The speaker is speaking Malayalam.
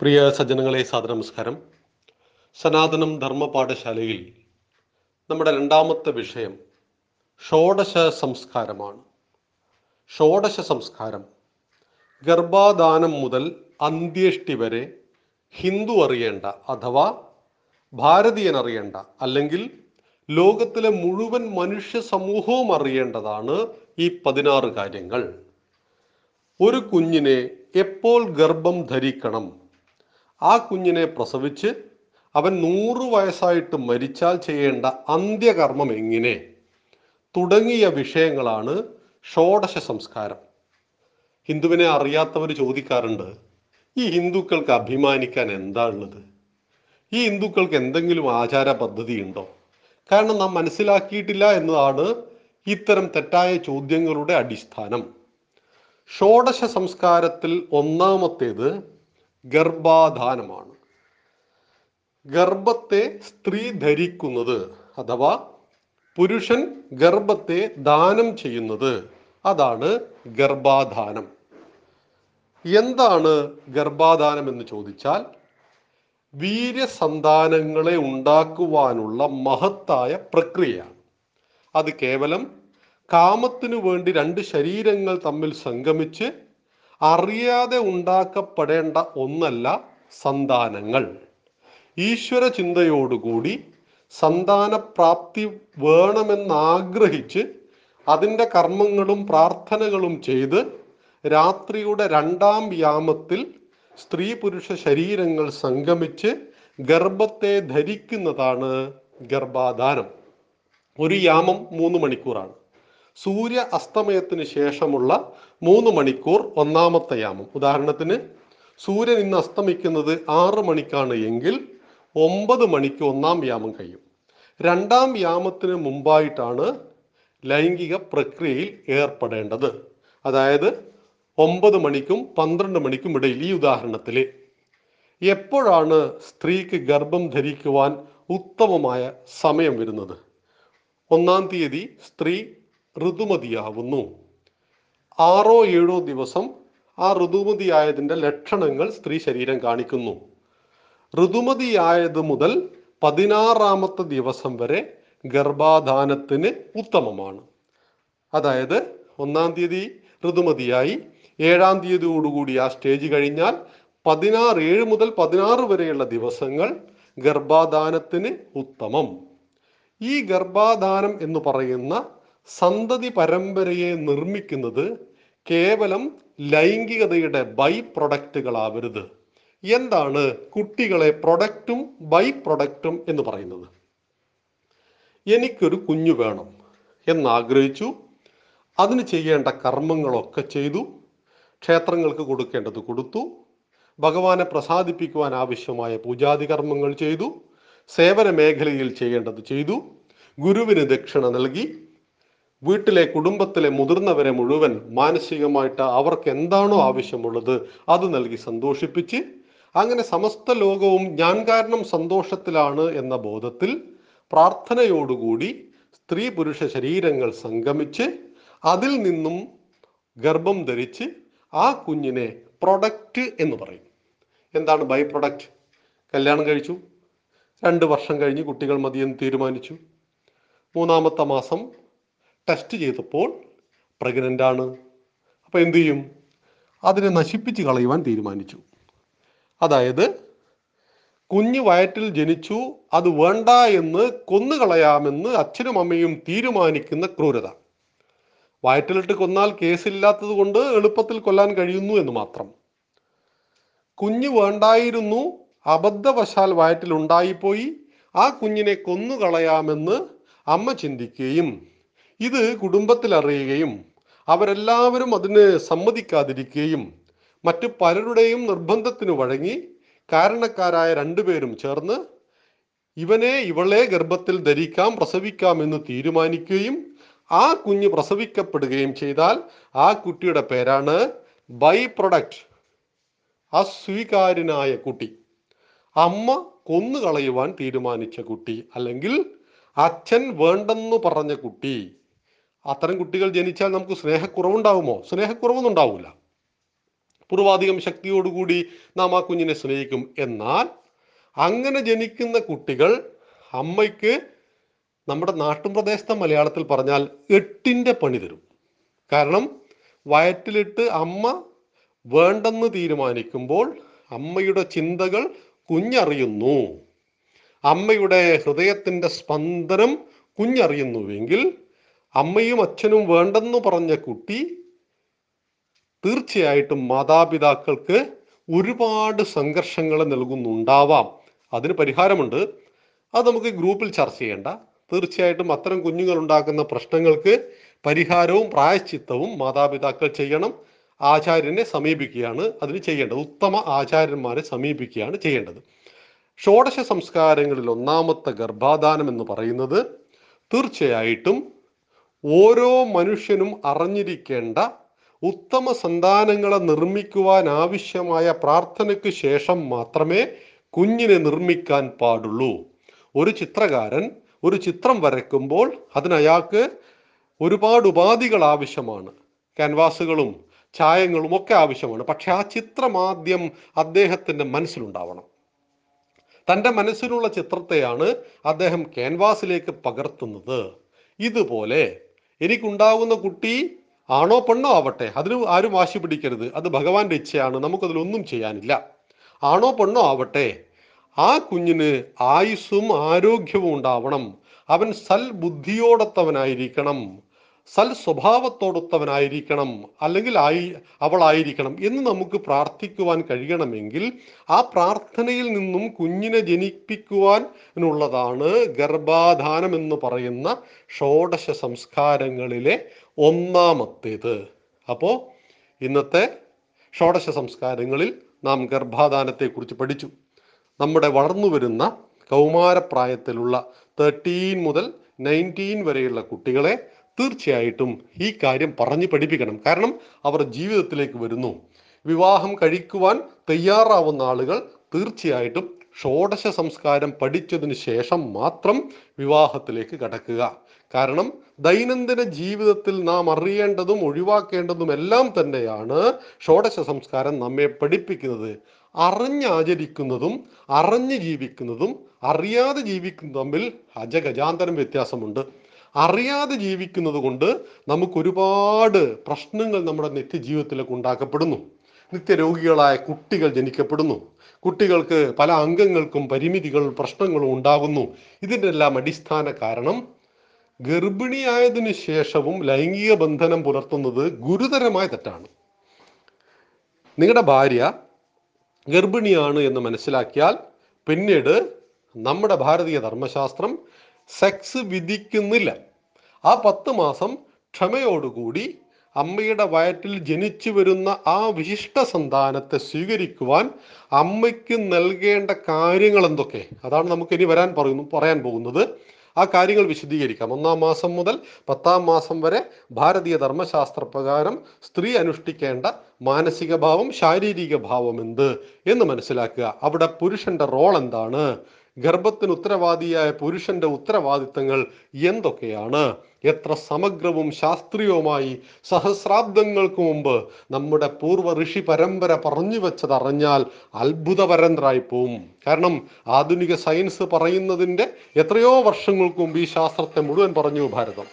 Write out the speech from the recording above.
പ്രിയ സജ്ജനങ്ങളെ സാദര നമസ്കാരം സനാതനം ധർമ്മ പാഠശാലയിൽ നമ്മുടെ രണ്ടാമത്തെ വിഷയം ഷോഡശ സംസ്കാരമാണ്. ഷോഡശ സംസ്കാരം ഗർഭാദാനം മുതൽ അന്ത്യേഷ്ടി വരെ ഹിന്ദു അറിയേണ്ട അഥവാ ഭാരതീയൻ അറിയേണ്ട അല്ലെങ്കിൽ ലോകത്തിലെ മുഴുവൻ മനുഷ്യ സമൂഹവും അറിയേണ്ടതാണ് ഈ പതിനാറ് കാര്യങ്ങൾ. ഒരു കുഞ്ഞിനെ എപ്പോൾ ഗർഭം ധരിക്കണം? ആ കുഞ്ഞിനെ പ്രസവിച്ച് അവൻ നൂറ് വയസ്സായിട്ട് മരിച്ചാൽ ചെയ്യേണ്ട അന്ത്യകർമ്മം എങ്ങനെ? തുടങ്ങിയ വിഷയങ്ങളാണ് ഷോഡശ സംസ്കാരം. ഹിന്ദുവിനെ അറിയാത്തവർ ചോദിക്കാറുണ്ട് ഈ ഹിന്ദുക്കൾക്ക് അഭിമാനിക്കാൻ എന്താ ഉള്ളത്? ഈ ഹിന്ദുക്കൾക്ക് എന്തെങ്കിലും ആചാര പദ്ധതി ഉണ്ടോ? കാരണം നാം മനസ്സിലാക്കിയിട്ടില്ല എന്നതാണ് ഇത്തരം തെറ്റായ ചോദ്യങ്ങളുടെ അടിസ്ഥാനം. ഷോഡശ സംസ്കാരത്തിൽ ഒന്നാമത്തേത് ഗർഭാധാനമാണ്. ഗർഭത്തെ സ്ത്രീ ധരിക്കുന്നത് അഥവാ പുരുഷൻ ഗർഭത്തെ ദാനം ചെയ്യുന്നത് അതാണ് ഗർഭാധാനം. എന്താണ് ഗർഭാധാനം എന്ന് ചോദിച്ചാൽ വീര്യസന്താനങ്ങളെ ഉണ്ടാക്കുവാനുള്ള മഹത്തായ പ്രക്രിയയാണ്. അത് കേവലം കാമത്തിനു വേണ്ടി രണ്ട് ശരീരങ്ങൾ തമ്മിൽ സംഗമിച്ച് അറിയാതെ ഉണ്ടാക്കപ്പെടേണ്ട ഒന്നല്ല സന്താനങ്ങൾ. ഈശ്വര ചിന്തയോടുകൂടി സന്താനപ്രാപ്തി വേണമെന്നാഗ്രഹിച്ച് അതിന്റെ കർമ്മങ്ങളും പ്രാർത്ഥനകളും ചെയ്ത് രാത്രിയുടെ രണ്ടാം വ്യാമത്തിൽ സ്ത്രീ പുരുഷ ശരീരങ്ങൾ സംഗമിച്ച് ഗർഭത്തെ ധരിക്കുന്നതാണ് ഗർഭാധാനം ഒരു യാമം മൂന്ന് മണിക്കൂറാണ്. സൂര്യ അസ്തമയത്തിന് ശേഷമുള്ള മൂന്ന് മണിക്കൂർ ഒന്നാമത്തെ യാമം. ഉദാഹരണത്തിന് സൂര്യൻ ഇന്ന് അസ്തമിക്കുന്നത് ആറ് മണിക്കാണ് എങ്കിൽ ഒമ്പത് മണിക്ക് ഒന്നാം യാമം കഴിയും. രണ്ടാം യാമത്തിന് മുമ്പായിട്ടാണ് ലൈംഗിക പ്രക്രിയയിൽ ഏർപ്പെടേണ്ടത്. അതായത് ഒമ്പത് മണിക്കും പന്ത്രണ്ട് മണിക്കും ഇടയിൽ ഈ ഉദാഹരണത്തിൽ എപ്പോഴാണ് സ്ത്രീക്ക് ഗർഭം ധരിക്കുവാൻ ഉത്തമമായ സമയം വരുന്നത്? ഒന്നാം തീയതി സ്ത്രീ ഋതുമതിയാവുന്നു. ആറോ ഏഴോ ദിവസം ആ ഋതുമതിയായതിന്റെ ലക്ഷണങ്ങൾ സ്ത്രീ ശരീരം കാണിക്കുന്നു. ഋതുമതിയായത് മുതൽ പതിനാറാമത്തെ ദിവസം വരെ ഗർഭാധാനത്തിന് ഉത്തമമാണ്. അതായത് ഒന്നാം തീയതി ഋതുമതിയായി ഏഴാം തീയതിയോടുകൂടി ആ സ്റ്റേജ് കഴിഞ്ഞാൽ പതിനാറ് ഏഴ് മുതൽ പതിനാറ് വരെയുള്ള ദിവസങ്ങൾ ഗർഭാധാനത്തിന് ഉത്തമം. ഈ ഗർഭാധാനം എന്ന് പറയുന്ന സന്തതി പരമ്പരയെ നിർമ്മിക്കുന്നത് കേവലം ലൈംഗികതയുടെ ബൈ പ്രൊഡക്റ്റുകളാവരുത് എന്താണ് കുട്ടികളെ പ്രൊഡക്റ്റും ബൈ പ്രൊഡക്റ്റും എന്ന് പറയുന്നത്? എനിക്കൊരു കുഞ്ഞു വേണം എന്നാഗ്രഹിച്ചു. അതിന് ചെയ്യേണ്ട കർമ്മങ്ങളൊക്കെ ചെയ്തു. ക്ഷേത്രങ്ങൾക്ക് കൊടുക്കേണ്ടത് കൊടുത്തു. ഭഗവാനെ പ്രസാദിപ്പിക്കുവാൻ ആവശ്യമായ പൂജാതി കർമ്മങ്ങൾ ചെയ്തു. സേവന മേഖലയിൽ ചെയ്യേണ്ടത് ചെയ്തു. ഗുരുവിന് ദക്ഷിണ നൽകി. വീട്ടിലെ കുടുംബത്തിലെ മുതിർന്നവരെ മുഴുവൻ മാനസികമായിട്ട് അവർക്ക് എന്താണോ ആവശ്യമുള്ളത് അത് നൽകി സന്തോഷിപ്പിച്ച് അങ്ങനെ സമസ്ത ലോകവും ഞാൻ കാരണം സന്തോഷത്തിലാണ് എന്ന ബോധത്തിൽ പ്രാർത്ഥനയോടുകൂടി സ്ത്രീ പുരുഷ ശരീരങ്ങൾ സംഗമിച്ച് അതിൽ നിന്നും ഗർഭം ധരിച്ച് ആ കുഞ്ഞിനെ പ്രൊഡക്റ്റ് എന്ന് പറയും. എന്താണ് ബൈ പ്രൊഡക്റ്റ്? കല്യാണം കഴിച്ചു. രണ്ട് വർഷം കഴിഞ്ഞ് കുട്ടികൾ മതിയെന്ന് തീരുമാനിച്ചു. മൂന്നാമത്തെ മാസം ടെസ്റ്റ് ചെയ്തപ്പോൾ പ്രഗ്നന്റ് ആണ്. അപ്പോൾ എന്തു ചെയ്യും? അതിനെ നശിപ്പിച്ച് കളയുവാൻ തീരുമാനിച്ചു. അതായത് കുഞ്ഞ് വയറ്റിൽ ജനിച്ചു അത് വേണ്ട എന്ന് കൊന്നുകളയാമെന്ന് അച്ഛനും അമ്മയും തീരുമാനിക്കുന്ന ക്രൂരത. വയറ്റിലിട്ട് കൊന്നാൽ കേസില്ലാത്തത് കൊണ്ട് എളുപ്പത്തിൽ കൊല്ലാൻ കഴിയുന്നു എന്ന് മാത്രം. കുഞ്ഞ് വേണ്ടായിരുന്നു അബദ്ധവശാൽ വയറ്റിൽ ഉണ്ടായിപ്പോയി ആ കുഞ്ഞിനെ കൊന്നുകളയാമെന്ന് അമ്മ ചിന്തിക്കുകയും ഇത് കുടുംബത്തിൽ അറിയുകയും അവരെല്ലാവരും അതിന് സമ്മതിക്കാതിരിക്കുകയും മറ്റു പലരുടെയും നിർബന്ധത്തിന് വഴങ്ങി കാരണക്കാരായ രണ്ടുപേരും ചേർന്ന് ഇവനെ ഇവളെ ഗർഭത്തിൽ ധരിക്കാം പ്രസവിക്കാം എന്ന് തീരുമാനിക്കുകയും ആ കുഞ്ഞ് പ്രസവിക്കപ്പെടുകയും ചെയ്താൽ ആ കുട്ടിയുടെ പേരാണ് ബൈ പ്രൊഡക്റ്റ് അസ്വീകാര്യനായ കുട്ടി. അമ്മ കൊന്നു കൊന്നുകളയുവാൻ തീരുമാനിച്ച കുട്ടി അല്ലെങ്കിൽ അച്ഛൻ വേണ്ടെന്ന് പറഞ്ഞ കുട്ടി അത്തരം കുട്ടികൾ ജനിച്ചാൽ നമുക്ക് സ്നേഹക്കുറവുണ്ടാവുമോ? സ്നേഹക്കുറവൊന്നും ഉണ്ടാവില്ല പൂർവാധികം ശക്തിയോടുകൂടി നാം ആ കുഞ്ഞിനെ സ്നേഹിക്കും. എന്നാൽ അങ്ങനെ ജനിക്കുന്ന കുട്ടികൾ അമ്മയ്ക്ക് നമ്മുടെ നാട്ടുപ്രദേശത്തെ മലയാളത്തിൽ പറഞ്ഞാൽ എട്ടിന്റെ പണി തരും. കാരണം വയറ്റിലിട്ട് അമ്മ വേണ്ടെന്ന് തീരുമാനിക്കുമ്പോൾ അമ്മയുടെ ചിന്തകൾ കുഞ്ഞറിയുന്നു. അമ്മയുടെ ഹൃദയത്തിന്റെ സ്പന്ദനം കുഞ്ഞറിയുന്നുവെങ്കിൽ അമ്മയും അച്ഛനും വേണ്ടെന്ന് പറഞ്ഞ കുട്ടി തീർച്ചയായിട്ടും മാതാപിതാക്കൾക്ക് ഒരുപാട് സംഘർഷങ്ങൾ നൽകുന്നുണ്ടാവാം. അതിന് പരിഹാരമുണ്ട്. അത് നമുക്ക് ഗ്രൂപ്പിൽ ചർച്ച ചെയ്യേണ്ട. തീർച്ചയായിട്ടും അത്തരം കുഞ്ഞുങ്ങൾ ഉണ്ടാക്കുന്ന പ്രശ്നങ്ങൾക്ക് പരിഹാരവും പ്രായശ്ചിത്തവും മാതാപിതാക്കൾ ചെയ്യണം. ആചാര്യനെ സമീപിക്കുകയാണ് അതിന് ചെയ്യേണ്ടത്. ഉത്തമ ആചാര്യന്മാരെ സമീപിക്കുകയാണ് ചെയ്യേണ്ടത്. ഷോഡശ സംസ്കാരങ്ങളിൽ ഒന്നാമത്തെ ഗർഭാധാനം എന്ന് പറയുന്നത് തീർച്ചയായിട്ടും ഓരോ മനുഷ്യനും അറിഞ്ഞിരിക്കേണ്ട ഉത്തമ സന്താനങ്ങളെ നിർമ്മിക്കുവാൻ ആവശ്യമായ പ്രാർത്ഥനയ്ക്ക് ശേഷം മാത്രമേ കുഞ്ഞിനെ നിർമ്മിക്കാൻ പാടുള്ളൂ. ഒരു ചിത്രകാരൻ ഒരു ചിത്രം വരയ്ക്കുമ്പോൾ അതിനയാൾക്ക് ഒരുപാട് ഉപാധികൾ ആവശ്യമാണ്. ക്യാൻവാസുകളും ചായങ്ങളും ഒക്കെ ആവശ്യമാണ്. പക്ഷെ ആ ചിത്രം ആദ്യം അദ്ദേഹത്തിന്റെ മനസ്സിലുണ്ടാവണം. തന്റെ മനസ്സിലുള്ള ചിത്രത്തെയാണ് അദ്ദേഹം ക്യാൻവാസിലേക്ക് പകർത്തുന്നത്. ഇതുപോലെ എനിക്കുണ്ടാകുന്ന കുട്ടി ആണോ പെണ്ണോ ആവട്ടെ. അതിന് ആരും വാശി പിടിക്കരുത്. അത് ഭഗവാന്റെ ഇച്ഛയാണ്. നമുക്കതിലൊന്നും ചെയ്യാനില്ല. ആണോ പെണ്ണോ ആവട്ടെ. ആ കുഞ്ഞിന് ആയുസ്സും ആരോഗ്യവും ഉണ്ടാവണം. അവൻ സൽബുദ്ധിയോടൊത്തവനായിരിക്കണം. സൽ സ്വഭാവത്തോടൊത്തവനായിരിക്കണം അല്ലെങ്കിൽ ആയി അവളായിരിക്കണം എന്ന് നമുക്ക് പ്രാർത്ഥിക്കുവാൻ കഴിയണമെങ്കിൽ ആ പ്രാർത്ഥനയിൽ നിന്നും കുഞ്ഞിനെ ജനിപ്പിക്കുവാനുള്ളതാണ് ഗർഭാധാനം എന്ന് പറയുന്ന ഷോഡശ സംസ്കാരങ്ങളിലെ ഒന്നാമത്തേത്. അപ്പോൾ ഇന്നത്തെ ഷോഡശ സംസ്കാരങ്ങളിൽ നാം ഗർഭാധാനത്തെക്കുറിച്ച് പഠിച്ചു. നമ്മുടെ വളർന്നു വരുന്ന കൗമാരപ്രായത്തിലുള്ള തേർട്ടീൻ മുതൽ നയന്റീൻ വരെയുള്ള കുട്ടികളെ തീർച്ചയായിട്ടും ഈ കാര്യം പറഞ്ഞു പഠിപ്പിക്കണം. കാരണം അവർ ജീവിതത്തിലേക്ക് വരുന്നു. വിവാഹം കഴിക്കുവാൻ തയ്യാറാവുന്ന ആളുകൾ തീർച്ചയായിട്ടും ഷോഡശ സംസ്കാരം പഠിച്ചതിന് ശേഷം മാത്രം വിവാഹത്തിലേക്ക് കടക്കുക. കാരണം ദൈനംദിന ജീവിതത്തിൽ നാം അറിയേണ്ടതും ഒഴിവാക്കേണ്ടതും എല്ലാം തന്നെയാണ് ഷോഡശ സംസ്കാരം നമ്മെ പഠിപ്പിക്കുന്നത്. അറിഞ്ഞാചരിക്കുന്നതും അറിഞ്ഞു ജീവിക്കുന്നതും അറിയാതെ ജീവിക്കുന്നതും തമ്മിൽ അജഗജാന്തരം വ്യത്യാസമുണ്ട്. അറിയാതെ ജീവിക്കുന്നത് കൊണ്ട് നമുക്ക് ഒരുപാട് പ്രശ്നങ്ങൾ നമ്മുടെ നിത്യജീവിതത്തിലേക്ക് ഉണ്ടാക്കപ്പെടുന്നു. നിത്യരോഗികളായ കുട്ടികൾ ജനിക്കപ്പെടുന്നു. കുട്ടികൾക്ക് പല അംഗങ്ങൾക്കും പരിമിതികൾ പ്രശ്നങ്ങളും ഉണ്ടാകുന്നു. ഇതിന്റെ എല്ലാം അടിസ്ഥാന കാരണം ഗർഭിണിയായതിനു ശേഷവും ലൈംഗിക ബന്ധനം പുലർത്തുന്നത് ഗുരുതരമായ തെറ്റാണ്. നിങ്ങളുടെ ഭാര്യ ഗർഭിണിയാണ് എന്ന് മനസ്സിലാക്കിയാൽ പിന്നീട് നമ്മുടെ ഭാരതീയ ധർമ്മശാസ്ത്രം സെക്സ് വിധിക്കുന്നില്ല. ആ പത്ത് മാസം ക്ഷമയോടുകൂടി അമ്മയുടെ വയറ്റിൽ ജനിച്ചു വരുന്ന ആ വിശിഷ്ട സന്താനത്തെ സ്വീകരിക്കുവാൻ അമ്മയ്ക്ക് നൽകേണ്ട കാര്യങ്ങൾ എന്തൊക്കെ? അതാണ് നമുക്ക് ഇനി വരാൻ പറയുന്നു പറയാൻ പോകുന്നത്. ആ കാര്യങ്ങൾ വിശദീകരിക്കാം. ഒന്നാം മാസം മുതൽ പത്താം മാസം വരെ ഭാരതീയ ധർമ്മശാസ്ത്ര പ്രകാരം സ്ത്രീ അനുഷ്ഠിക്കേണ്ട മാനസിക ഭാവം ശാരീരിക ഭാവം എന്ത് എന്ന് മനസ്സിലാക്കുക. അവിടെ പുരുഷന്റെ റോൾ എന്താണ്? ഗർഭത്തിന് ഉത്തരവാദിയായ പുരുഷന്റെ ഉത്തരവാദിത്തങ്ങൾ എന്തൊക്കെയാണ്? എത്ര സമഗ്രവും ശാസ്ത്രീയവുമായി സഹസ്രാബ്ദങ്ങൾക്ക് മുമ്പ് നമ്മുടെ പൂർവ ഋഷി പരമ്പര പറഞ്ഞു വെച്ചത് അറിഞ്ഞാൽ അത്ഭുതപരന്തരായി പോവും കാരണം ആധുനിക സയൻസ് പറയുന്നതിന്റെ എത്രയോ വർഷങ്ങൾക്ക് മുമ്പ് ഈ ശാസ്ത്രത്തെ മുഴുവൻ പറഞ്ഞു ഭാരതം.